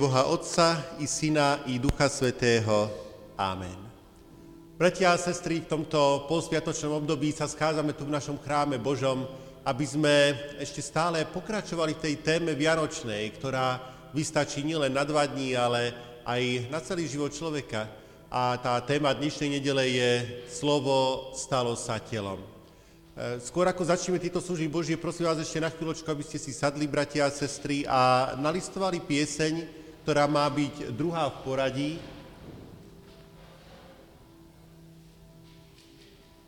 Boha Otca i Syna i Ducha Svetého. Amen. Bratia a sestry, v tomto polsviatočnom období sa scházame tu v našom chráme Božom, aby sme ešte stále pokračovali v tej téme Vianočnej, ktorá vystačí nielen na dva dní, ale aj na celý život človeka. A tá téma dnešnej nedele je Slovo stalo sa telom. E, skôr ako začneme tieto služby Božie, prosím vás ešte na chvíľočku, aby ste si sadli, bratia a sestry, a nalistovali pieseň, ktorá má byť druhá v poradí.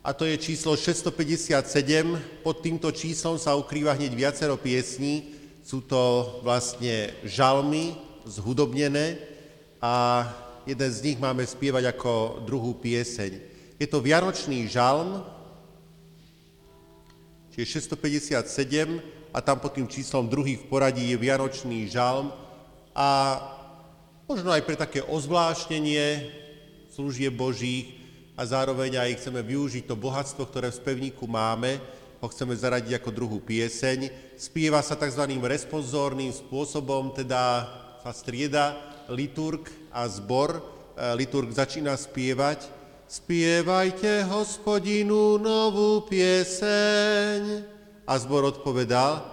A to je číslo 657. Pod týmto číslom sa ukrýva hneď viacero piesní. Sú to vlastne žalmy zhudobnené a jeden z nich máme spievať ako druhú pieseň. Je to Vianočný žalm, čiže 657 a tam pod tým číslom druhý v poradí je Vianočný žalm a možno aj pre také ozvláštnenie služie Božích a zároveň aj chceme využiť to bohatstvo, ktoré v spevníku máme, ho chceme zaradiť ako druhú pieseň. Spieva sa tzv. responsórnym spôsobom, teda sa strieda liturg a zbor. E, liturg začína spievať, spievajte hospodinu novú pieseň. A zbor odpovedal,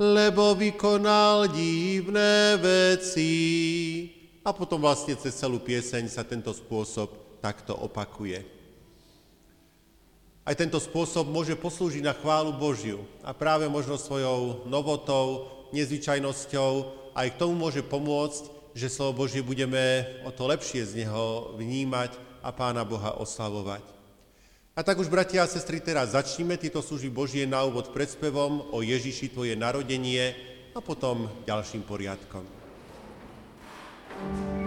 lebo vykonal divné veci. A potom vlastne cez celú pieseň sa tento spôsob takto opakuje. Aj tento spôsob môže poslúžiť na chválu Božiu a práve možno svojou novotou, nezvyčajnosťou aj k tomu môže pomôcť, že slovo Božie budeme o to lepšie z neho vnímať a Pána Boha oslavovať. A tak už, bratia a sestry, teraz začníme tieto služby Božie na úvod predspevom o Ježiši Tvoje narodenie a potom ďalším poriadkom. thank you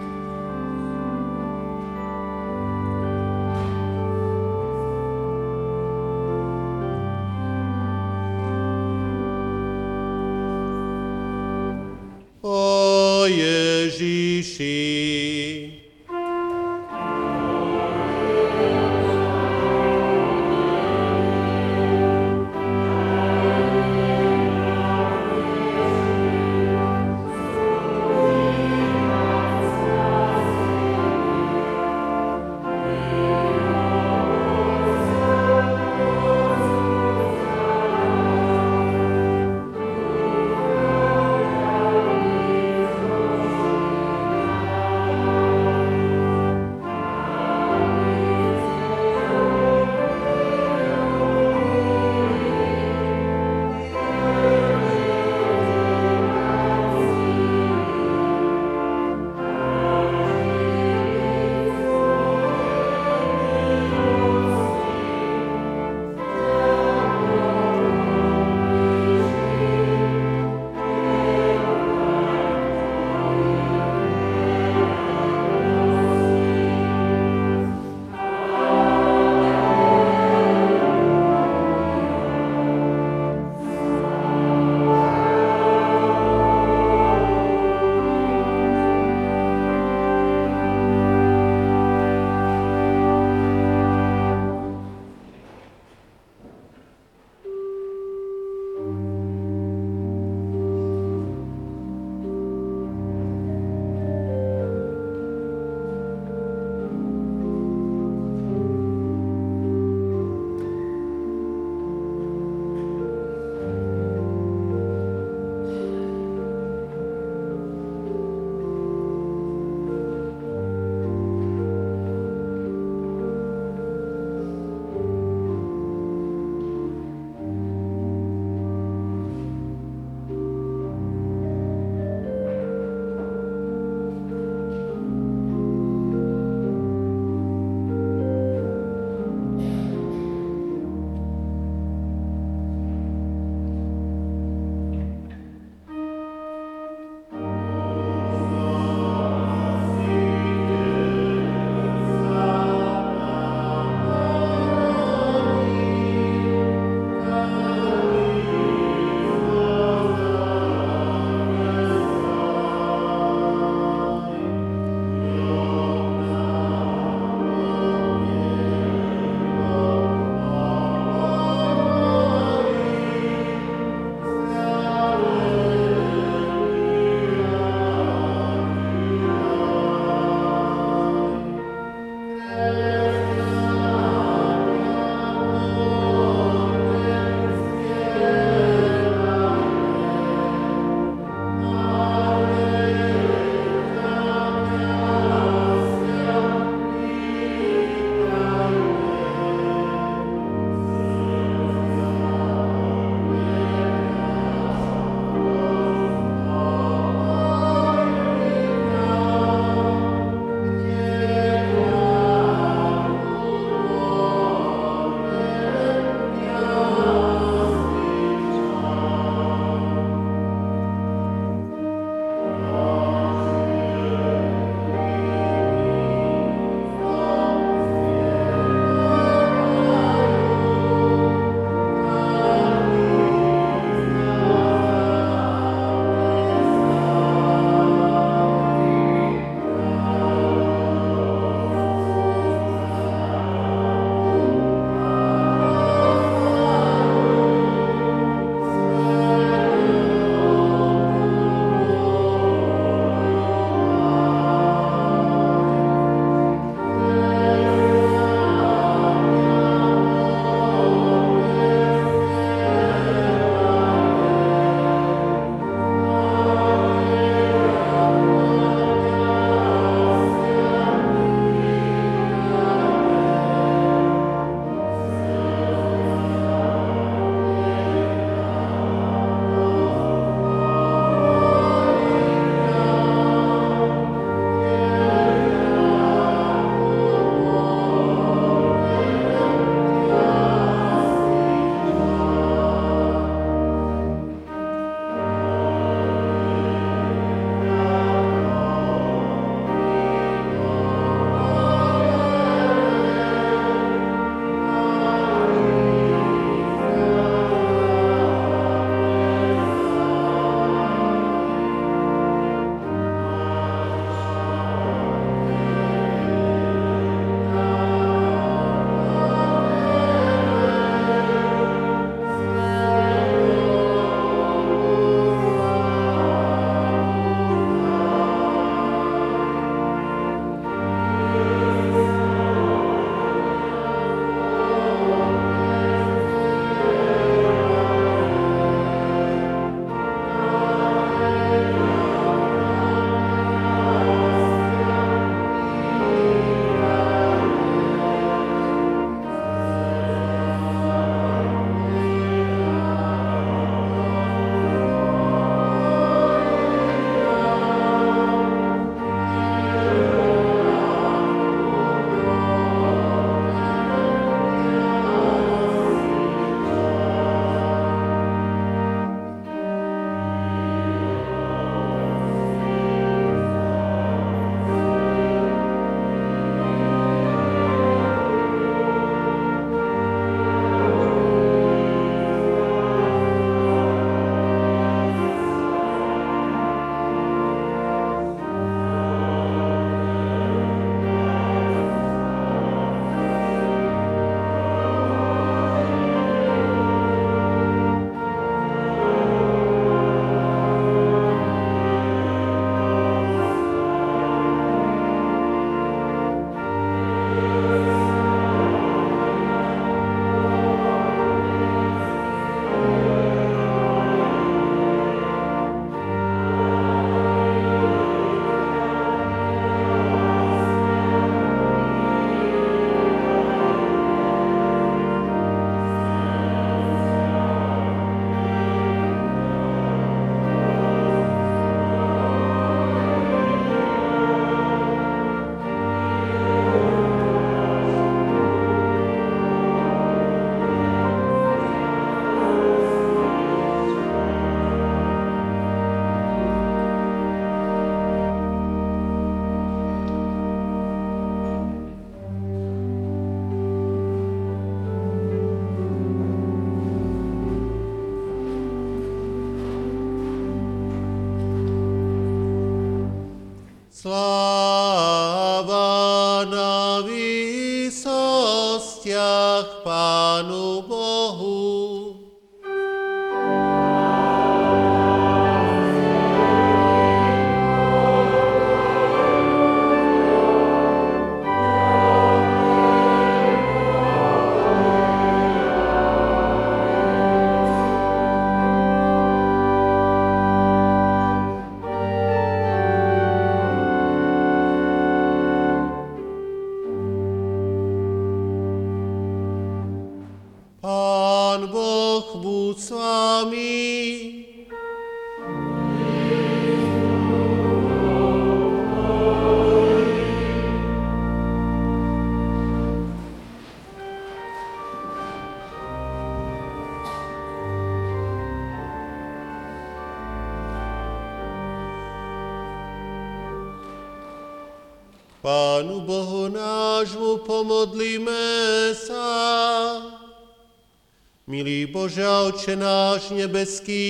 Bože, Oče náš nebeský,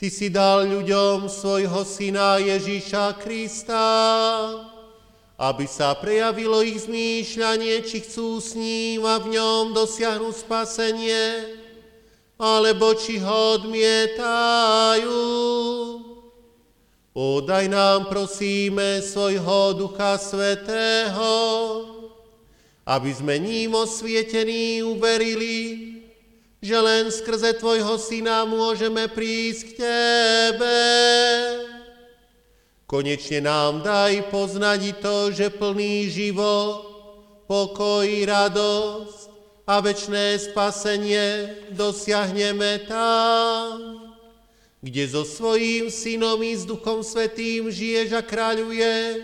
Ty si dal ľuďom svojho Syna Ježíša Krista, aby sa prejavilo ich zmýšľanie, či chcú s ním a v ňom dosiahnuť spasenie, alebo či ho odmietajú. Podaj nám, prosíme, svojho Ducha Svetého, aby sme ním osvietení uverili, že len skrze Tvojho Syna môžeme prísť k Tebe. Konečne nám daj poznať to, že plný život, pokoj, radosť a večné spasenie dosiahneme tam, kde so svojím Synom i s Duchom Svetým žiješ a kráľuješ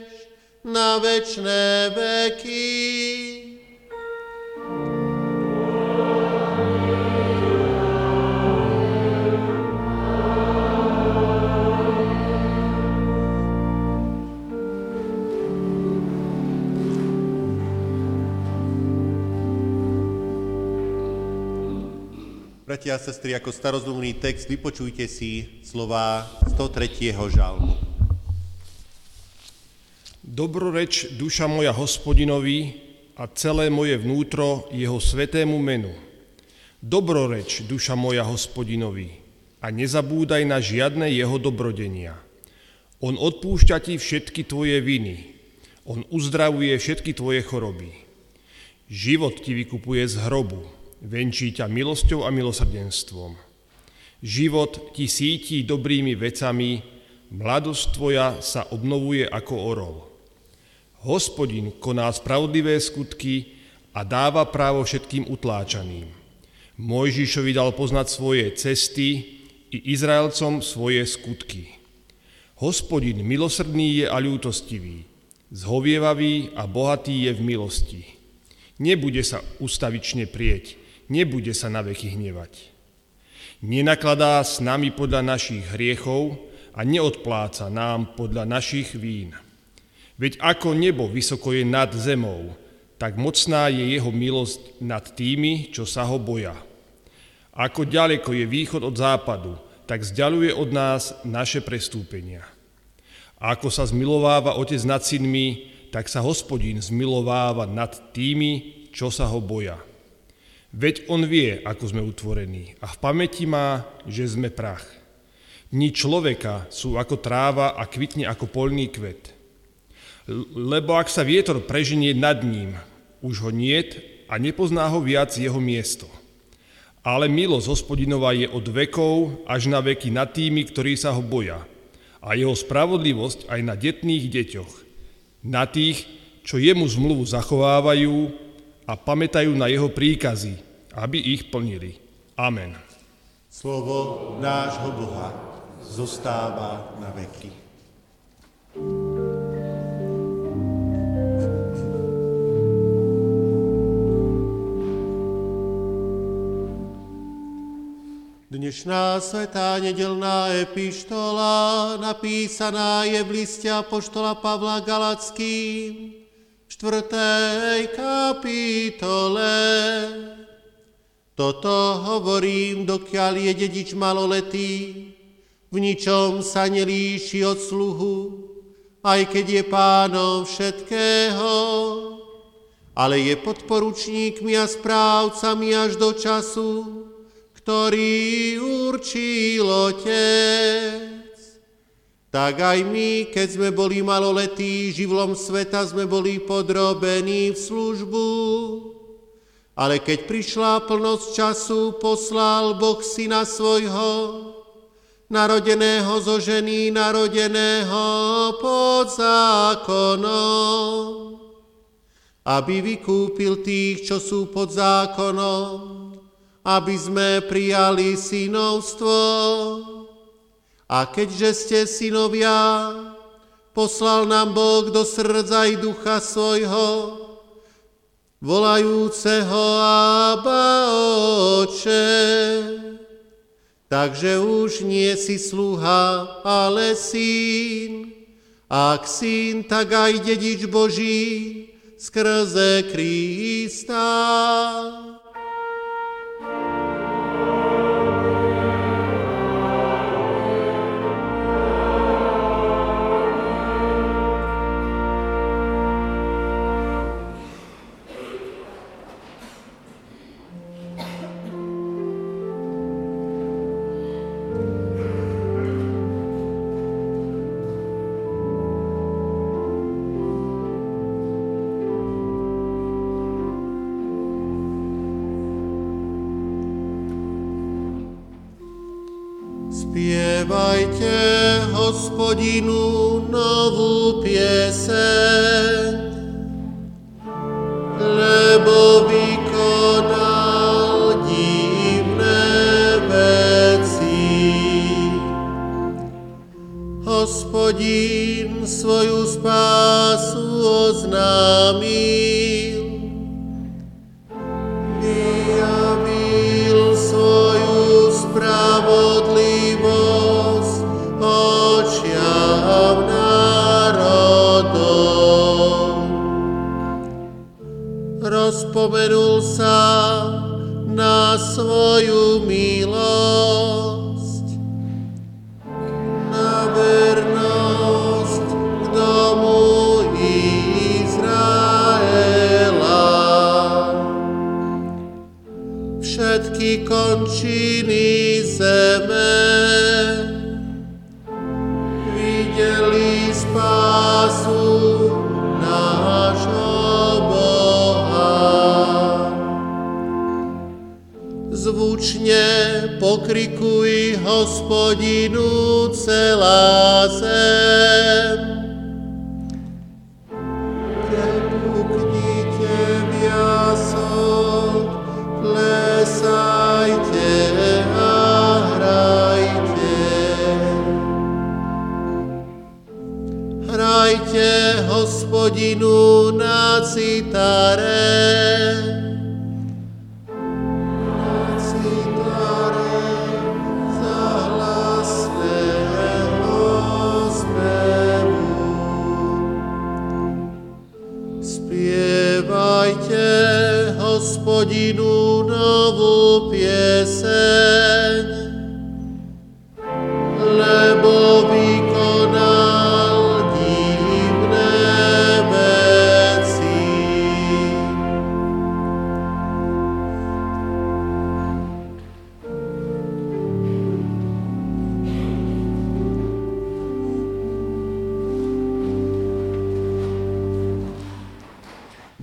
na večné veky. Bratia a sestry, ako starozumný text vypočujte si slova 103. žalmu. Dobroreč duša moja hospodinovi a celé moje vnútro jeho svetému menu. Dobroreč duša moja hospodinovi a nezabúdaj na žiadne jeho dobrodenia. On odpúšťa ti všetky tvoje viny. On uzdravuje všetky tvoje choroby. Život ti vykupuje z hrobu venčí ťa milosťou a milosrdenstvom. Život ti síti dobrými vecami, mladosť tvoja sa obnovuje ako orol. Hospodin koná spravodlivé skutky a dáva právo všetkým utláčaným. Mojžišovi dal poznať svoje cesty i Izraelcom svoje skutky. Hospodin milosrdný je a ľútostivý, zhovievavý a bohatý je v milosti. Nebude sa ustavične prieť, nebude sa na veky hnevať. Nenakladá s nami podľa našich hriechov a neodpláca nám podľa našich vín. Veď ako nebo vysoko je nad zemou, tak mocná je jeho milosť nad tými, čo sa ho boja. Ako ďaleko je východ od západu, tak zďaluje od nás naše prestúpenia. Ako sa zmilováva otec nad synmi, tak sa hospodín zmilováva nad tými, čo sa ho boja. Veď on vie, ako sme utvorení a v pamäti má, že sme prach. Dni človeka sú ako tráva a kvitne ako polný kvet. Lebo ak sa vietor preženie nad ním, už ho niet a nepozná ho viac jeho miesto. Ale milosť hospodinová je od vekov až na veky nad tými, ktorí sa ho boja. A jeho spravodlivosť aj na detných deťoch. Na tých, čo jemu zmluvu zachovávajú a pamätajú na jeho príkazy, aby ich plnili. Amen. Slovo nášho Boha zostáva na veky. Dnešná svetá nedelná epištola napísaná je v liste Apoštola Pavla Galackým v čtvrtej kapitole. Toto hovorím, dokiaľ je dedič maloletý, v ničom sa nelíši od sluhu, aj keď je pánom všetkého, ale je podporučníkmi a správcami až do času, ktorý určil Otec. Tak aj my, keď sme boli maloletí, živlom sveta sme boli podrobení v službu. Ale keď prišla plnosť času, poslal Boh syna svojho, narodeného zo ženy, narodeného pod zákonom, aby vykúpil tých, čo sú pod zákonom, aby sme prijali synovstvo. A keďže ste synovia, poslal nám Boh do srdca i ducha svojho, volajúceho Abba Oče. Takže už nie si sluha, ale syn. Ak syn, tak aj dedič Boží skrze Krista.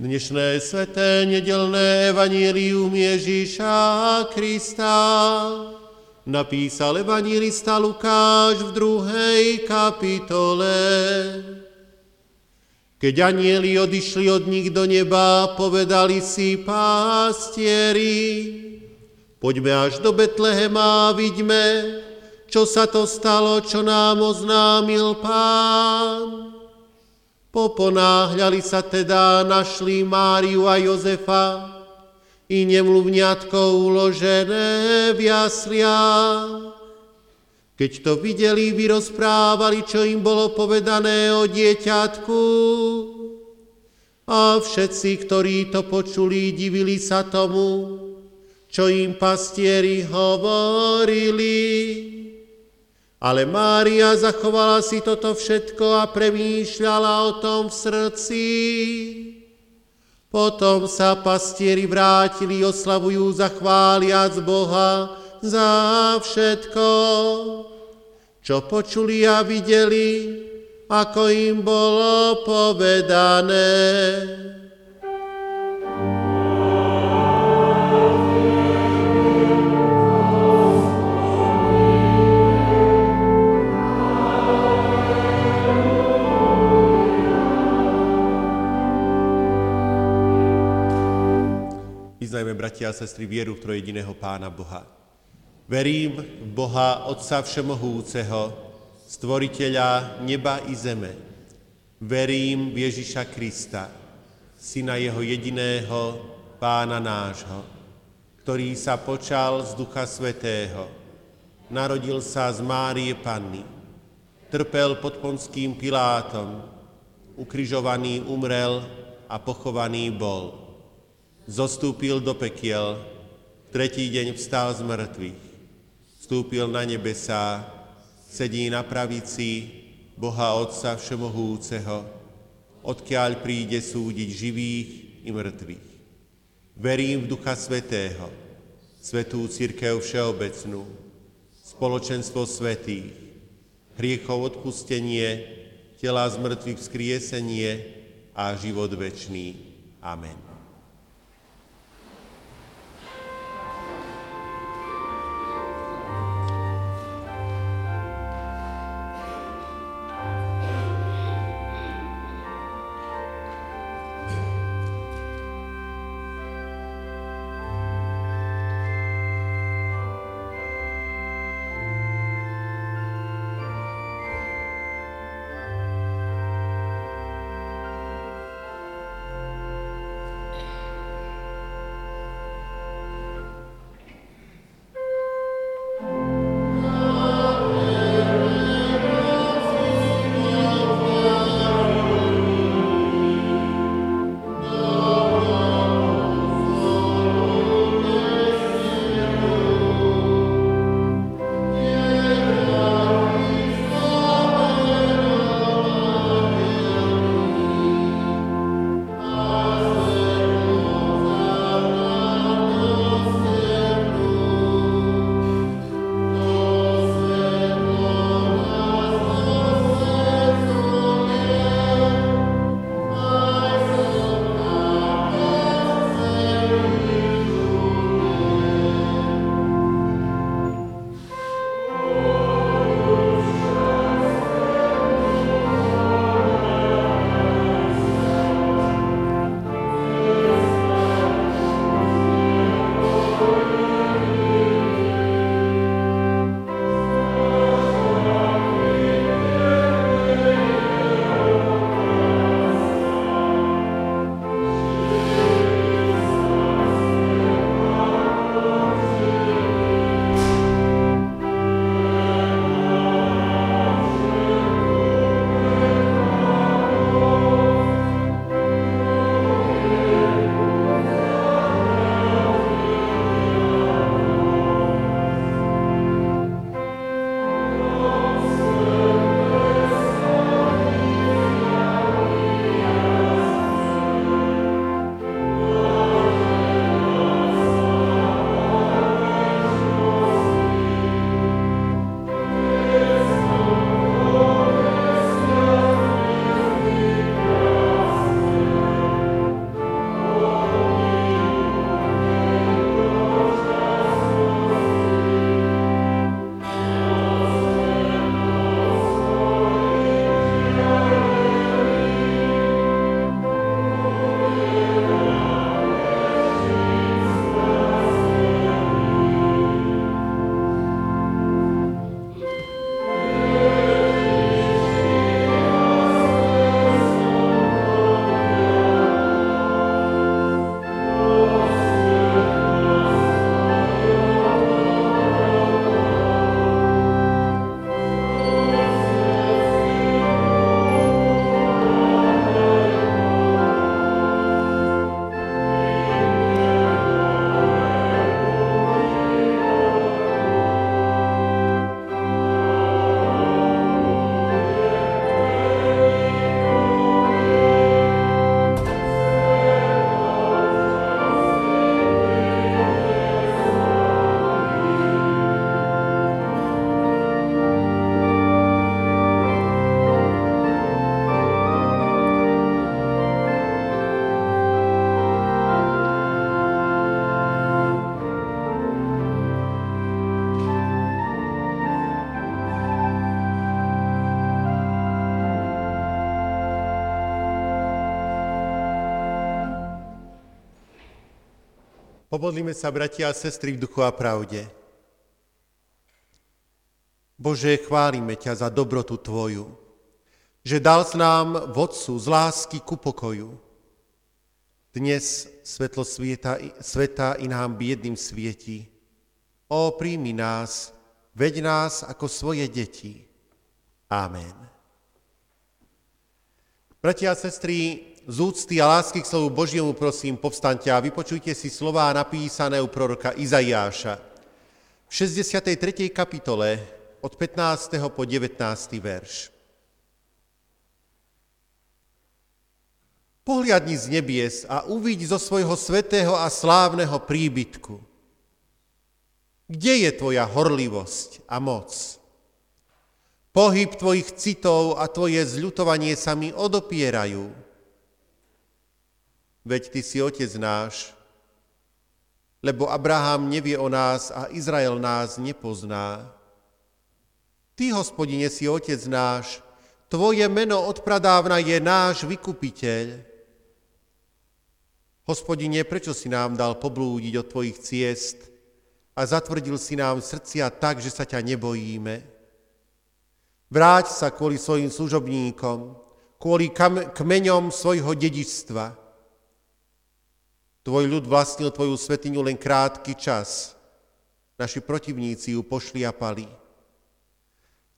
Dnešné sveté nedelné evanílium Ježíša Krista napísal evangelista Lukáš v druhej kapitole. Keď anieli odišli od nich do neba, povedali si pástieri, poďme až do Betlehema a vidíme, čo sa to stalo, čo nám oznámil pán. Poponáhľali sa teda, našli Máriu a Jozefa i nemluvňatko uložené v jasliach. Keď to videli, vyrozprávali, čo im bolo povedané o dieťatku. A všetci, ktorí to počuli, divili sa tomu, čo im pastieri hovorili. Ale Mária zachovala si toto všetko a premýšľala o tom v srdci. Potom sa pastieri vrátili, oslavujú zachváliac Boha za všetko, čo počuli a videli, ako im bolo povedané. Vyznajme, bratia a sestry, vieru v trojediného Pána Boha. Verím v Boha, Otca Všemohúceho, Stvoriteľa neba i zeme. Verím v Ježiša Krista, Syna Jeho jediného, Pána nášho, ktorý sa počal z Ducha Svetého, narodil sa z Márie Panny, trpel pod Ponským Pilátom, ukrižovaný umrel a pochovaný bol zostúpil do pekiel, tretí deň vstal z mŕtvych, vstúpil na nebesá, sedí na pravici Boha Otca Všemohúceho, odkiaľ príde súdiť živých i mŕtvych. Verím v Ducha Svetého, Svetú Církev Všeobecnú, spoločenstvo svetých, hriechov odpustenie, tela z mŕtvych vzkriesenie a život večný. Amen. Pomodlíme sa, bratia a sestry, v duchu a pravde. Bože, chválime ťa za dobrotu Tvoju, že dal s nám vodcu z lásky ku pokoju. Dnes svetlo sveta, sveta i nám biedným svieti. O, príjmi nás, veď nás ako svoje deti. Amen. Bratia a sestry, z úcty a lásky k slovu Božiemu prosím, povstaňte a vypočujte si slová napísané u proroka Izaiáša v 63. kapitole od 15. po 19. verš. Pohliadni z nebies a uvidí zo svojho svetého a slávneho príbytku. Kde je tvoja horlivosť a moc? Pohyb tvojich citov a tvoje zľutovanie sa mi odopierajú veď Ty si Otec náš, lebo Abraham nevie o nás a Izrael nás nepozná. Ty, hospodine, si Otec náš, Tvoje meno odpradávna je náš vykupiteľ. Hospodine, prečo si nám dal poblúdiť od Tvojich ciest a zatvrdil si nám srdcia tak, že sa ťa nebojíme? Vráť sa kvôli svojim služobníkom, kvôli kmeňom svojho dedičstva, Tvoj ľud vlastnil Tvoju svetiňu len krátky čas. Naši protivníci ju pošliapali.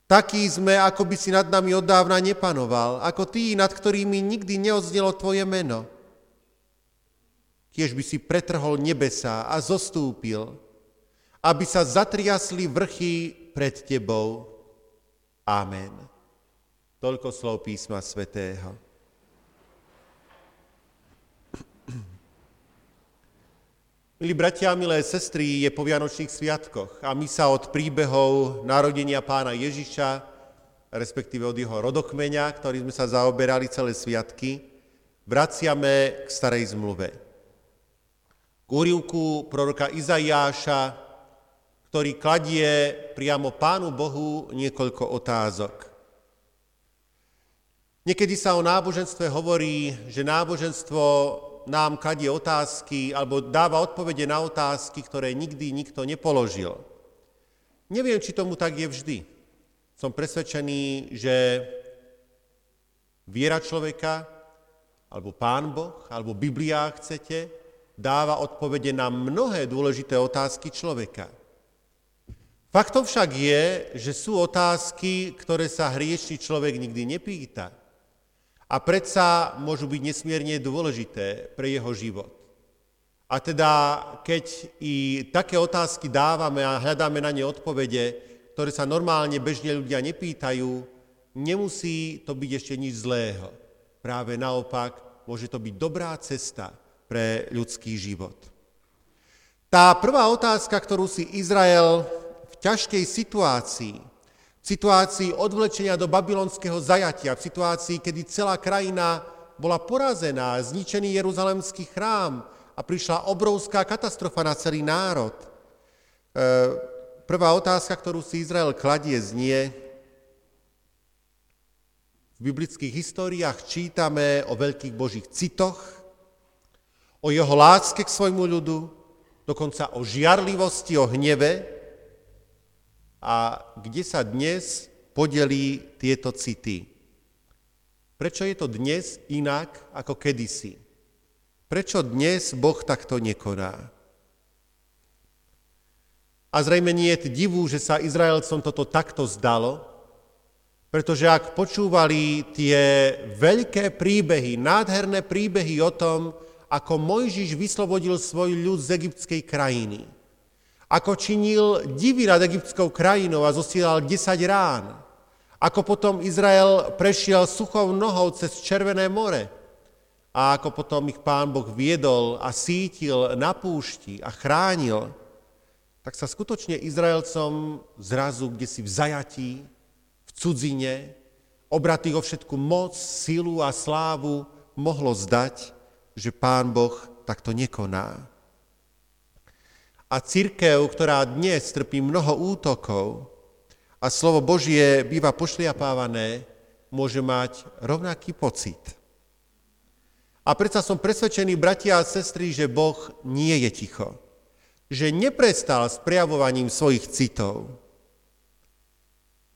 Takí sme, ako by si nad nami od nepanoval, ako tí, nad ktorými nikdy neodznelo Tvoje meno. Tiež by si pretrhol nebesa a zostúpil, aby sa zatriasli vrchy pred Tebou. Amen. Toľko slov písma svätého. Milí bratia milé sestry, je po Vianočných sviatkoch a my sa od príbehov narodenia pána Ježiša, respektíve od jeho rodokmeňa, ktorý sme sa zaoberali celé sviatky, vraciame k starej zmluve. K úrivku proroka Izaiáša, ktorý kladie priamo pánu Bohu niekoľko otázok. Niekedy sa o náboženstve hovorí, že náboženstvo nám kladie otázky alebo dáva odpovede na otázky, ktoré nikdy nikto nepoložil. Neviem, či tomu tak je vždy. Som presvedčený, že viera človeka, alebo Pán Boh, alebo Biblia, ak chcete, dáva odpovede na mnohé dôležité otázky človeka. Faktom však je, že sú otázky, ktoré sa hriešný človek nikdy nepýta a predsa môžu byť nesmierne dôležité pre jeho život. A teda, keď i také otázky dávame a hľadáme na ne odpovede, ktoré sa normálne bežne ľudia nepýtajú, nemusí to byť ešte nič zlého. Práve naopak, môže to byť dobrá cesta pre ľudský život. Tá prvá otázka, ktorú si Izrael v ťažkej situácii v situácii odvlečenia do babylonského zajatia, v situácii, kedy celá krajina bola porazená, zničený Jeruzalemský chrám a prišla obrovská katastrofa na celý národ. E, prvá otázka, ktorú si Izrael kladie, znie, v biblických históriách čítame o veľkých božích citoch, o jeho láske k svojmu ľudu, dokonca o žiarlivosti, o hneve, a kde sa dnes podelí tieto city. Prečo je to dnes inak ako kedysi? Prečo dnes Boh takto nekoná? A zrejme nie je divu, že sa Izraelcom toto takto zdalo, pretože ak počúvali tie veľké príbehy, nádherné príbehy o tom, ako Mojžiš vyslobodil svoj ľud z egyptskej krajiny, ako činil divy nad egyptskou krajinou a zosielal 10 rán, ako potom Izrael prešiel suchou nohou cez Červené more. A ako potom ich pán Boh viedol a sítil na púšti a chránil, tak sa skutočne Izraelcom zrazu, kde si v zajatí, v cudzine, obratých o všetku moc, silu a slávu, mohlo zdať, že pán Boh takto nekoná. A církev, ktorá dnes trpí mnoho útokov a slovo Božie býva pošliapávané, môže mať rovnaký pocit. A predsa som presvedčený, bratia a sestry, že Boh nie je ticho. že neprestal s prejavovaním svojich citov.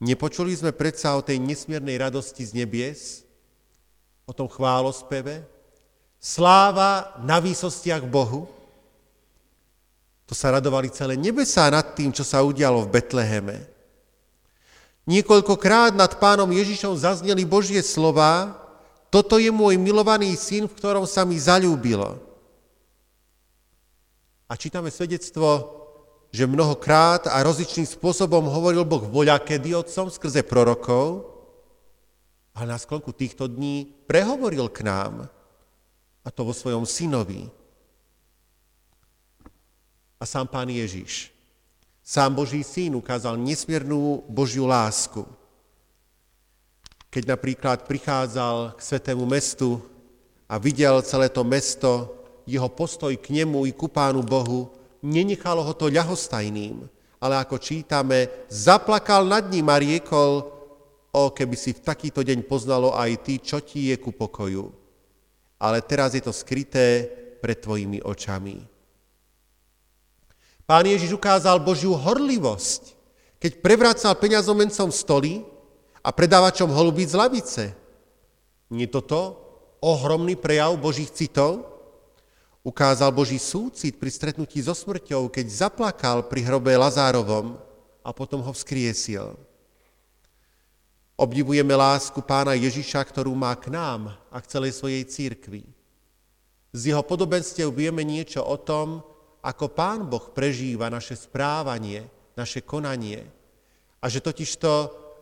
Nepočuli sme predsa o tej nesmiernej radosti z nebies, o tom chválospeve, sláva na výsostiach Bohu. To sa radovali celé nebesá nad tým, čo sa udialo v Betleheme. Niekoľkokrát nad pánom Ježišom zazneli Božie slova, toto je môj milovaný syn, v ktorom sa mi zalúbilo. A čítame svedectvo že mnohokrát a rozličným spôsobom hovoril Boh voľa kedy otcom skrze prorokov, a na sklonku týchto dní prehovoril k nám, a to vo svojom synovi. A sám pán Ježiš, sám Boží syn ukázal nesmiernú Božiu lásku. Keď napríklad prichádzal k svetému mestu a videl celé to mesto, jeho postoj k nemu i ku pánu Bohu, nenechalo ho to ľahostajným, ale ako čítame, zaplakal nad ním a riekol, o keby si v takýto deň poznalo aj ty, čo ti je ku pokoju. Ale teraz je to skryté pred tvojimi očami. Pán Ježiš ukázal Božiu horlivosť, keď prevracal peňazomencom stoly a predávačom holubíc z lavice. Nie toto ohromný prejav Božích citov? Ukázal Boží súcit pri stretnutí so smrťou, keď zaplakal pri hrobe Lazárovom a potom ho vzkriesil. Obdivujeme lásku pána Ježiša, ktorú má k nám a k celej svojej církvi. Z jeho podobenstiev vieme niečo o tom, ako pán Boh prežíva naše správanie, naše konanie. A že totižto,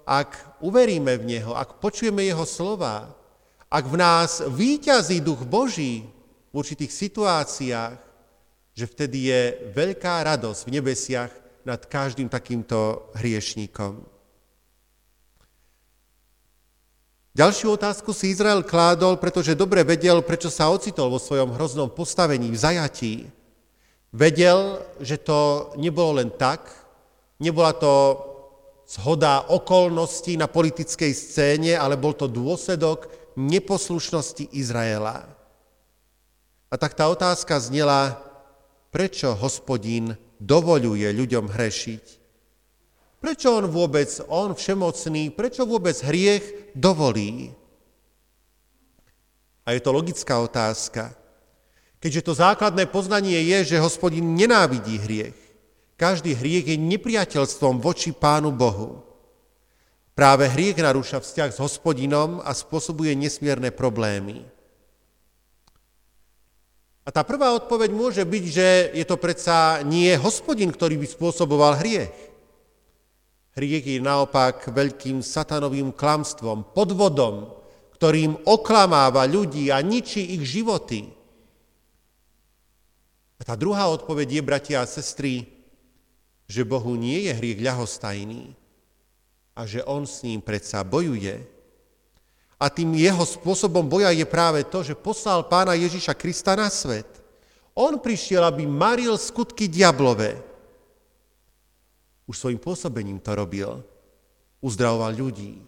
ak uveríme v Neho, ak počujeme Jeho slova, ak v nás výťazí duch Boží, v určitých situáciách, že vtedy je veľká radosť v nebesiach nad každým takýmto hriešníkom. Ďalšiu otázku si Izrael kládol, pretože dobre vedel, prečo sa ocitol vo svojom hroznom postavení, v zajatí. Vedel, že to nebolo len tak, nebola to zhoda okolností na politickej scéne, ale bol to dôsledok neposlušnosti Izraela. A tak tá otázka znela, prečo hospodín dovoluje ľuďom hrešiť? Prečo on vôbec, on všemocný, prečo vôbec hriech dovolí? A je to logická otázka. Keďže to základné poznanie je, že hospodín nenávidí hriech. Každý hriech je nepriateľstvom voči Pánu Bohu. Práve hriech narúša vzťah s hospodinom a spôsobuje nesmierne problémy. A tá prvá odpoveď môže byť, že je to predsa nie hospodin, ktorý by spôsoboval hriech. Hriech je naopak veľkým satanovým klamstvom, podvodom, ktorým oklamáva ľudí a ničí ich životy. A tá druhá odpoveď je, bratia a sestry, že Bohu nie je hriech ľahostajný a že On s ním predsa bojuje a tým jeho spôsobom boja je práve to, že poslal pána Ježiša Krista na svet. On prišiel, aby maril skutky diablové. Už svojim pôsobením to robil. Uzdravoval ľudí.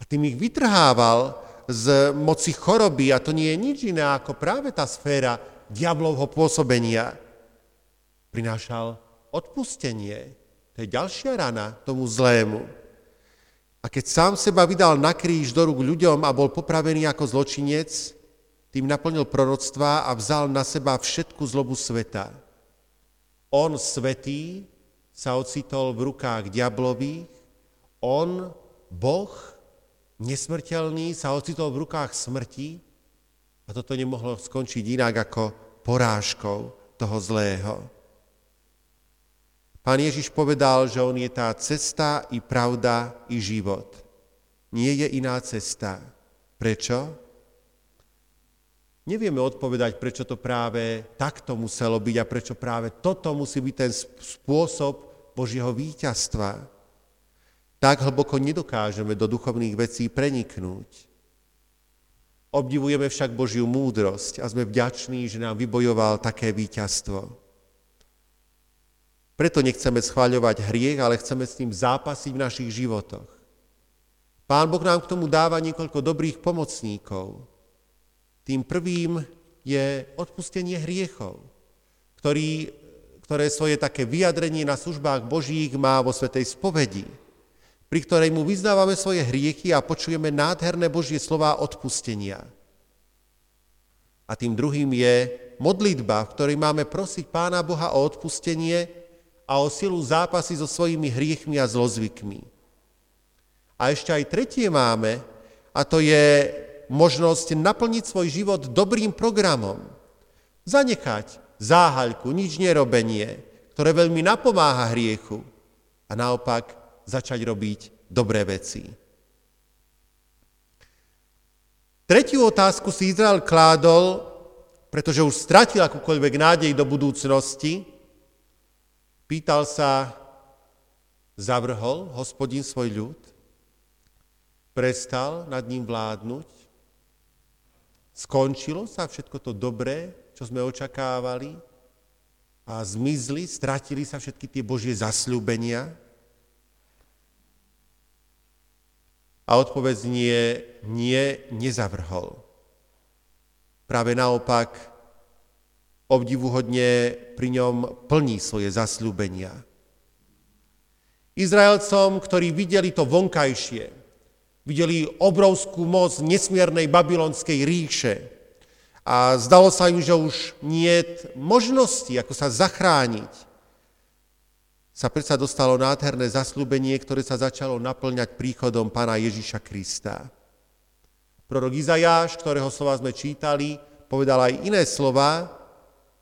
A tým ich vytrhával z moci choroby a to nie je nič iné ako práve tá sféra diablovho pôsobenia. Prinášal odpustenie. To je ďalšia rana tomu zlému. A keď sám seba vydal na kríž do rúk ľuďom a bol popravený ako zločinec, tým naplnil proroctvá a vzal na seba všetku zlobu sveta. On, svetý, sa ocitol v rukách diablových, on, Boh, nesmrteľný, sa ocitol v rukách smrti a toto nemohlo skončiť inak ako porážkou toho zlého. Pán Ježiš povedal, že on je tá cesta i pravda i život. Nie je iná cesta. Prečo? Nevieme odpovedať, prečo to práve takto muselo byť a prečo práve toto musí byť ten spôsob Božieho víťazstva. Tak hlboko nedokážeme do duchovných vecí preniknúť. Obdivujeme však Božiu múdrosť a sme vďační, že nám vybojoval také víťazstvo. Preto nechceme schváľovať hriech, ale chceme s ním zápasiť v našich životoch. Pán Boh nám k tomu dáva niekoľko dobrých pomocníkov. Tým prvým je odpustenie hriechov, ktorý, ktoré svoje také vyjadrenie na službách Božích má vo Svetej spovedi, pri ktorej mu vyznávame svoje hriechy a počujeme nádherné Božie slová odpustenia. A tým druhým je modlitba, v ktorej máme prosiť Pána Boha o odpustenie a o silu zápasy so svojimi hriechmi a zlozvykmi. A ešte aj tretie máme, a to je možnosť naplniť svoj život dobrým programom. Zanechať záhaľku, nič nerobenie, ktoré veľmi napomáha hriechu a naopak začať robiť dobré veci. Tretiu otázku si Izrael kládol, pretože už stratil akúkoľvek nádej do budúcnosti. Pýtal sa, zavrhol hospodin svoj ľud? Prestal nad ním vládnuť? Skončilo sa všetko to dobré, čo sme očakávali a zmizli, stratili sa všetky tie Božie zasľúbenia. A odpoveď nie, nie, nezavrhol. Práve naopak, obdivuhodne pri ňom plní svoje zasľúbenia. Izraelcom, ktorí videli to vonkajšie, videli obrovskú moc nesmiernej babylonskej ríše, a zdalo sa im, že už nie možnosti, ako sa zachrániť, sa predsa dostalo nádherné zaslúbenie, ktoré sa začalo naplňať príchodom pána Ježiša Krista. Prorok Izajáš, ktorého slova sme čítali, povedal aj iné slova,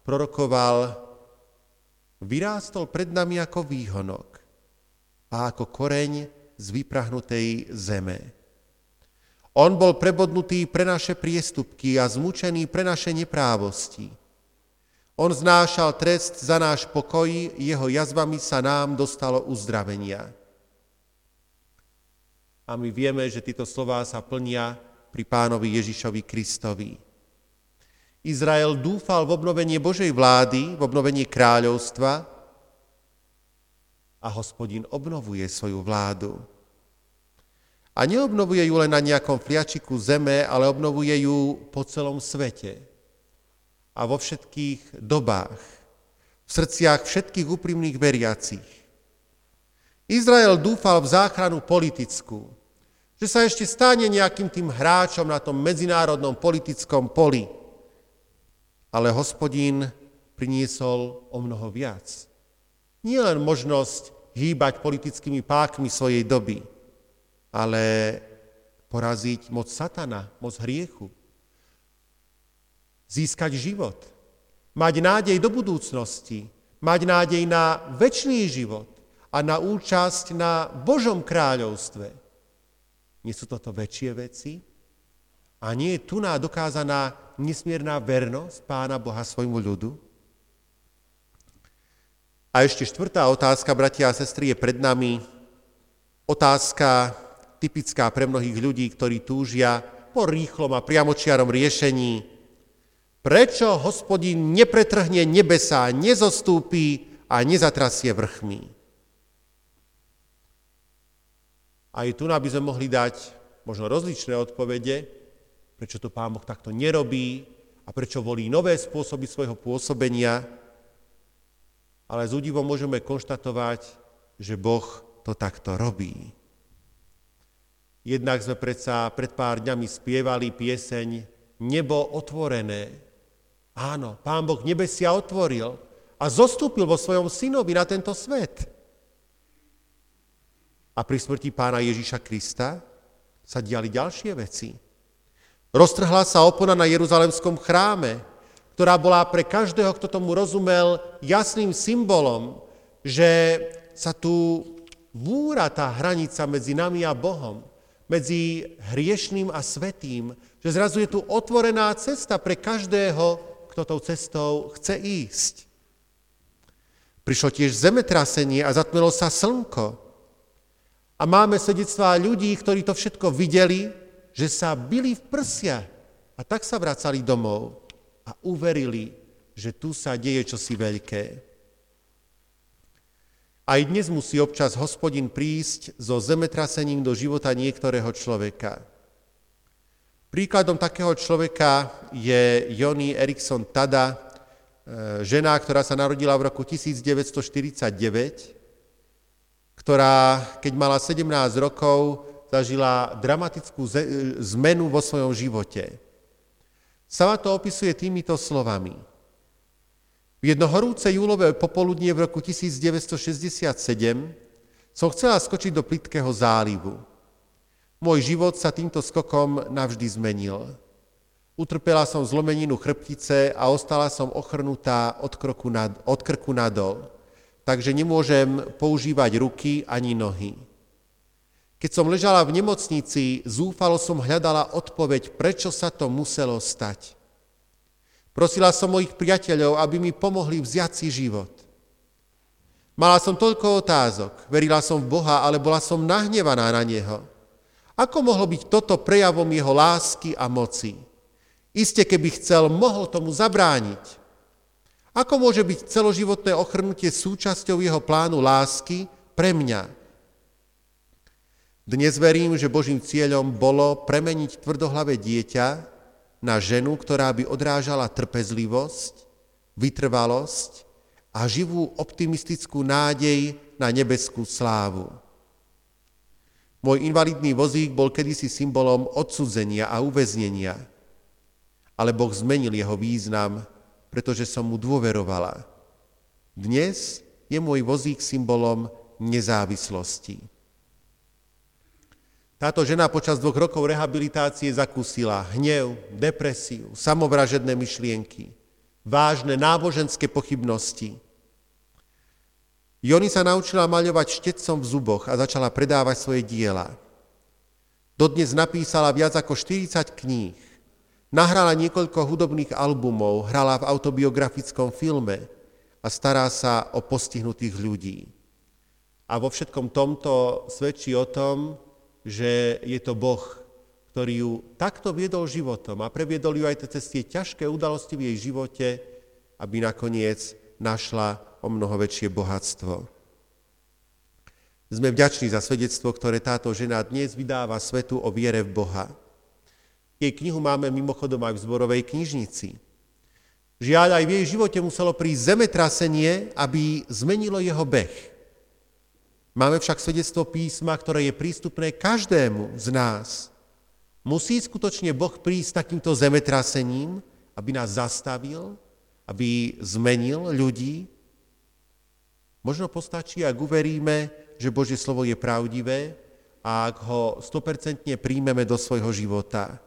prorokoval, vyrástol pred nami ako výhonok a ako koreň z vyprahnutej zeme. On bol prebodnutý pre naše priestupky a zmučený pre naše neprávosti. On znášal trest za náš pokoj, jeho jazvami sa nám dostalo uzdravenia. A my vieme, že tieto slová sa plnia pri pánovi Ježišovi Kristovi. Izrael dúfal v obnovenie Božej vlády, v obnovenie kráľovstva a hospodin obnovuje svoju vládu. A neobnovuje ju len na nejakom fliačiku zeme, ale obnovuje ju po celom svete. A vo všetkých dobách. V srdciach všetkých úprimných veriacich. Izrael dúfal v záchranu politickú, že sa ešte stane nejakým tým hráčom na tom medzinárodnom politickom poli. Ale hospodín priniesol o mnoho viac. Nie len možnosť hýbať politickými pákmi svojej doby, ale poraziť moc satana, moc hriechu. Získať život. Mať nádej do budúcnosti. Mať nádej na väčší život a na účasť na Božom kráľovstve. Nie sú toto väčšie veci? A nie je tu ná dokázaná nesmierná vernosť Pána Boha svojmu ľudu? A ešte štvrtá otázka, bratia a sestry, je pred nami. Otázka typická pre mnohých ľudí, ktorí túžia po rýchlom a priamočiarom riešení. Prečo hospodin nepretrhne nebesa, nezostúpi a nezatrasie vrchmi? Aj tu by sme mohli dať možno rozličné odpovede, prečo to Pán Boh takto nerobí a prečo volí nové spôsoby svojho pôsobenia, ale s údivom môžeme konštatovať, že Boh to takto robí. Jednak sme predsa pred pár dňami spievali pieseň Nebo otvorené. Áno, Pán Boh nebesia otvoril a zostúpil vo svojom synovi na tento svet. A pri smrti pána Ježíša Krista sa diali ďalšie veci. Roztrhla sa opona na Jeruzalemskom chráme, ktorá bola pre každého, kto tomu rozumel, jasným symbolom, že sa tu búra tá hranica medzi nami a Bohom medzi hriešným a svetým, že zrazu je tu otvorená cesta pre každého, kto tou cestou chce ísť. Prišlo tiež zemetrasenie a zatmelo sa slnko. A máme svedectvá ľudí, ktorí to všetko videli, že sa byli v prsia a tak sa vracali domov a uverili, že tu sa deje čosi veľké. Aj dnes musí občas hospodin prísť so zemetrasením do života niektorého človeka. Príkladom takého človeka je Joni Erikson Tada, žena, ktorá sa narodila v roku 1949, ktorá, keď mala 17 rokov, zažila dramatickú zmenu vo svojom živote. Sama to opisuje týmito slovami. V jedno horúce júlové popoludnie v roku 1967 som chcela skočiť do plitkého zálivu. Môj život sa týmto skokom navždy zmenil. Utrpela som zlomeninu chrbtice a ostala som ochrnutá od, kroku nad, od krku nadol, takže nemôžem používať ruky ani nohy. Keď som ležala v nemocnici, zúfalo som hľadala odpoveď, prečo sa to muselo stať. Prosila som mojich priateľov, aby mi pomohli vziať si život. Mala som toľko otázok, verila som v Boha, ale bola som nahnevaná na Neho. Ako mohlo byť toto prejavom Jeho lásky a moci? Iste, keby chcel, mohol tomu zabrániť. Ako môže byť celoživotné ochrnutie súčasťou Jeho plánu lásky pre mňa, dnes verím, že Božím cieľom bolo premeniť tvrdohlavé dieťa na ženu, ktorá by odrážala trpezlivosť, vytrvalosť a živú optimistickú nádej na nebeskú slávu. Môj invalidný vozík bol kedysi symbolom odsudzenia a uväznenia, ale Boh zmenil jeho význam, pretože som mu dôverovala. Dnes je môj vozík symbolom nezávislosti. Táto žena počas dvoch rokov rehabilitácie zakúsila hnev, depresiu, samovražedné myšlienky, vážne náboženské pochybnosti. Joni sa naučila maľovať štecom v zuboch a začala predávať svoje diela. Dodnes napísala viac ako 40 kníh. Nahrala niekoľko hudobných albumov, hrala v autobiografickom filme a stará sa o postihnutých ľudí. A vo všetkom tomto svedčí o tom, že je to Boh, ktorý ju takto viedol životom a previedol ju aj cez tie ťažké udalosti v jej živote, aby nakoniec našla o mnoho väčšie bohatstvo. Sme vďační za svedectvo, ktoré táto žena dnes vydáva svetu o viere v Boha. Jej knihu máme mimochodom aj v zborovej knižnici. Žiaľ, aj v jej živote muselo prísť zemetrasenie, aby zmenilo jeho beh. Máme však svedectvo písma, ktoré je prístupné každému z nás. Musí skutočne Boh prísť takýmto zemetrasením, aby nás zastavil, aby zmenil ľudí? Možno postačí, ak uveríme, že Božie slovo je pravdivé a ak ho 100% príjmeme do svojho života.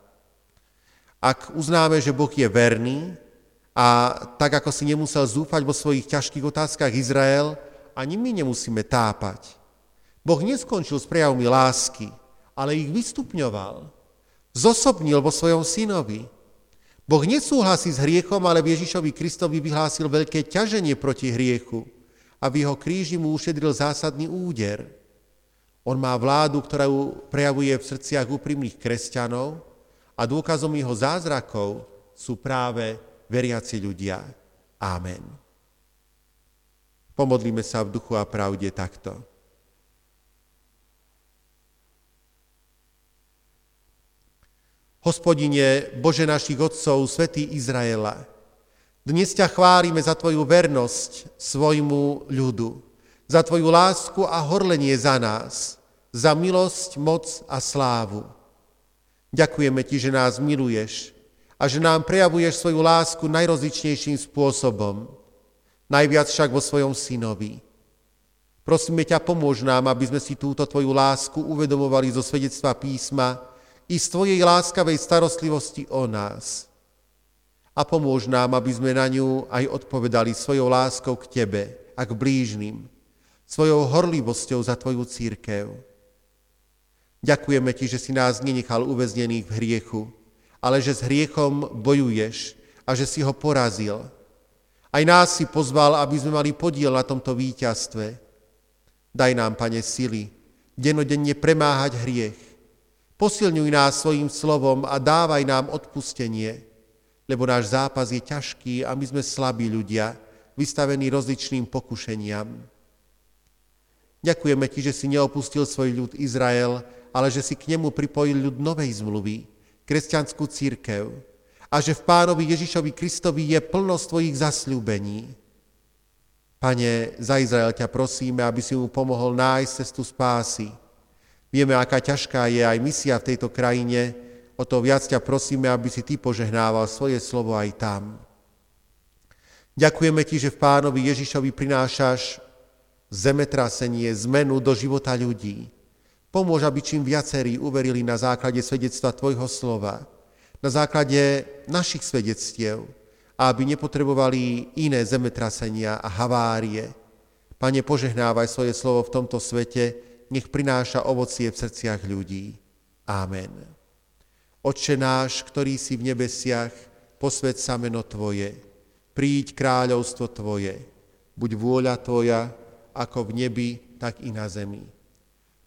Ak uznáme, že Boh je verný a tak, ako si nemusel zúfať vo svojich ťažkých otázkach Izrael, ani my nemusíme tápať. Boh neskončil s prejavmi lásky, ale ich vystupňoval. Zosobnil vo svojom synovi. Boh nesúhlasí s hriechom, ale Ježišovi Kristovi vyhlásil veľké ťaženie proti hriechu a v jeho kríži mu ušedril zásadný úder. On má vládu, ktorá prejavuje v srdciach úprimných kresťanov a dôkazom jeho zázrakov sú práve veriaci ľudia. Amen. Pomodlíme sa v duchu a pravde takto. Hospodine, Bože našich otcov, Svetý Izraela, dnes ťa chválime za Tvoju vernosť svojmu ľudu, za Tvoju lásku a horlenie za nás, za milosť, moc a slávu. Ďakujeme Ti, že nás miluješ a že nám prejavuješ svoju lásku najrozličnejším spôsobom, najviac však vo svojom synovi. Prosíme ťa, pomôž nám, aby sme si túto Tvoju lásku uvedomovali zo svedectva písma, i z Tvojej láskavej starostlivosti o nás. A pomôž nám, aby sme na ňu aj odpovedali svojou láskou k Tebe a k blížnym, svojou horlivosťou za Tvoju církev. Ďakujeme Ti, že si nás nenechal uväznených v hriechu, ale že s hriechom bojuješ a že si ho porazil. Aj nás si pozval, aby sme mali podiel na tomto víťazstve. Daj nám, Pane, sily, denodenne premáhať hriech, Posilňuj nás svojim slovom a dávaj nám odpustenie, lebo náš zápas je ťažký a my sme slabí ľudia, vystavení rozličným pokušeniam. Ďakujeme Ti, že si neopustil svoj ľud Izrael, ale že si k nemu pripojil ľud novej zmluvy, kresťanskú církev a že v pánovi Ježišovi Kristovi je plnosť tvojich zasľúbení. Pane, za Izrael ťa prosíme, aby si mu pomohol nájsť cestu spásy. Vieme, aká ťažká je aj misia v tejto krajine, o to viac ťa prosíme, aby si ty požehnával svoje slovo aj tam. Ďakujeme ti, že v pánovi Ježišovi prinášaš zemetrasenie, zmenu do života ľudí. Pomôž, aby čím viacerí uverili na základe svedectva Tvojho slova, na základe našich svedectiev, aby nepotrebovali iné zemetrasenia a havárie. Pane, požehnávaj svoje slovo v tomto svete, nech prináša ovocie v srdciach ľudí. Amen. Otče náš, ktorý si v nebesiach, posved sa meno Tvoje, príď kráľovstvo Tvoje, buď vôľa Tvoja, ako v nebi, tak i na zemi.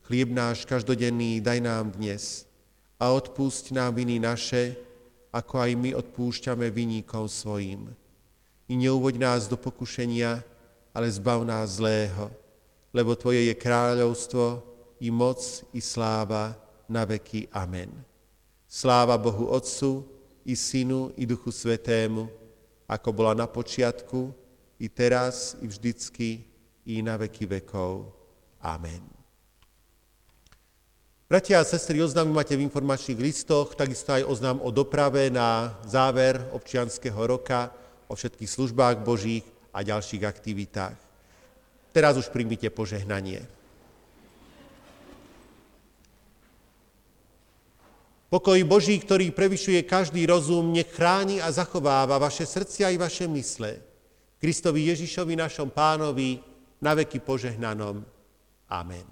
Chlieb náš každodenný daj nám dnes a odpúšť nám viny naše, ako aj my odpúšťame vyníkom svojim. I neuvoď nás do pokušenia, ale zbav nás zlého, lebo Tvoje je kráľovstvo, i moc, i sláva, na veky. Amen. Sláva Bohu Otcu, i Synu, i Duchu Svetému, ako bola na počiatku, i teraz, i vždycky, i na veky vekov. Amen. Bratia a sestry, oznámy máte v informačných listoch, takisto aj oznám o doprave na záver občianského roka, o všetkých službách Božích a ďalších aktivitách. Teraz už príjmite požehnanie. Pokoj Boží, ktorý prevyšuje každý rozum, nech chráni a zachováva vaše srdcia i vaše mysle. Kristovi Ježišovi, našom pánovi, na veky požehnanom. Amen.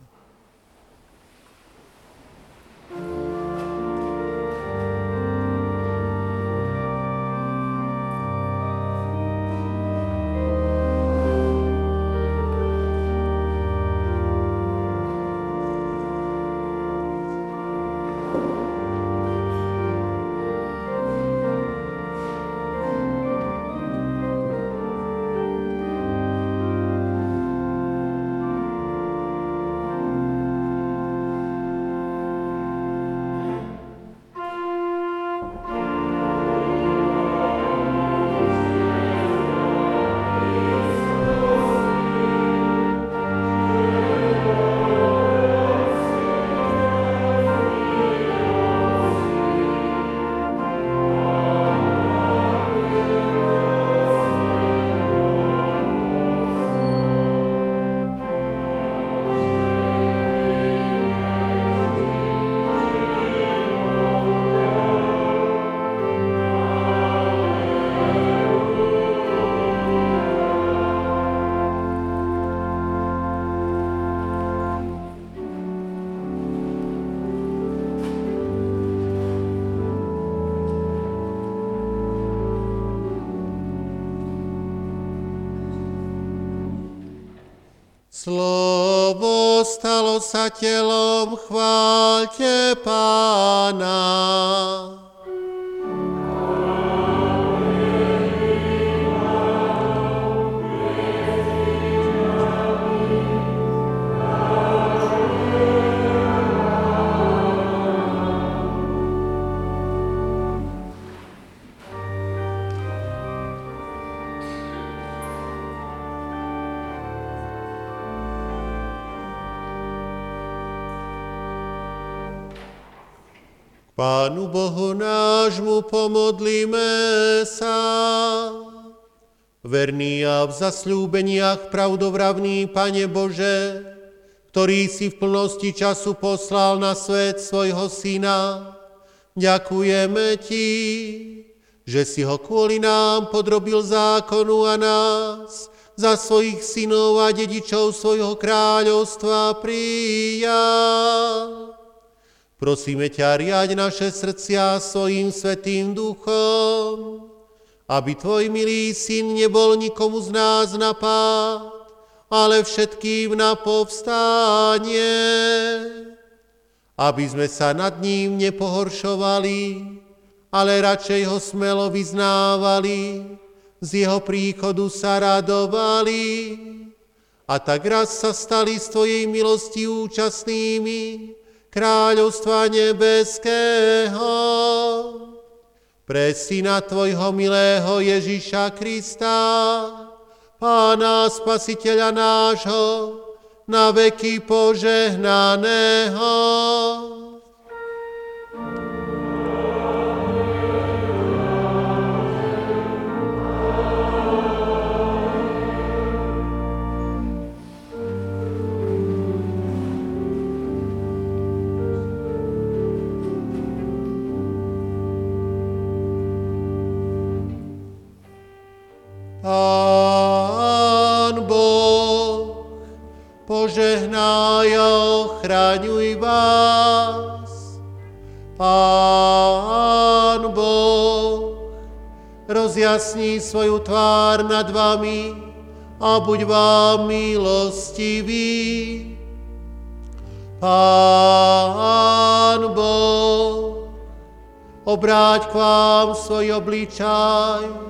Pánu Bohu nášmu pomodlíme sa. Verný a v zasľúbeniach pravdovravný Pane Bože, ktorý si v plnosti času poslal na svet svojho Syna, ďakujeme Ti, že si ho kvôli nám podrobil zákonu a nás za svojich synov a dedičov svojho kráľovstva prijal. Prosíme ťa, riaď naše srdcia svojim svetým duchom, aby Tvoj milý syn nebol nikomu z nás napád, ale všetkým na povstanie, aby sme sa nad ním nepohoršovali, ale radšej ho smelo vyznávali, z jeho príchodu sa radovali. A tak raz sa stali z Tvojej milosti účastnými, kráľovstva nebeského. pre Syna Tvojho milého Ježíša Krista, Pána Spasiteľa nášho, na veky požehnaného. Pán Boh, požehnaj a ochraňuj vás. Pán Boh, rozjasní svoju tvár nad vami a buď vám milostivý. Pán Boh, obráť k vám svoj obličaj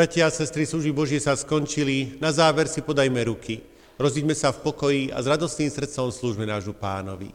Bratia a sestry, služby Božie sa skončili. Na záver si podajme ruky. Rozíďme sa v pokoji a s radostným srdcom slúžme nášu pánovi.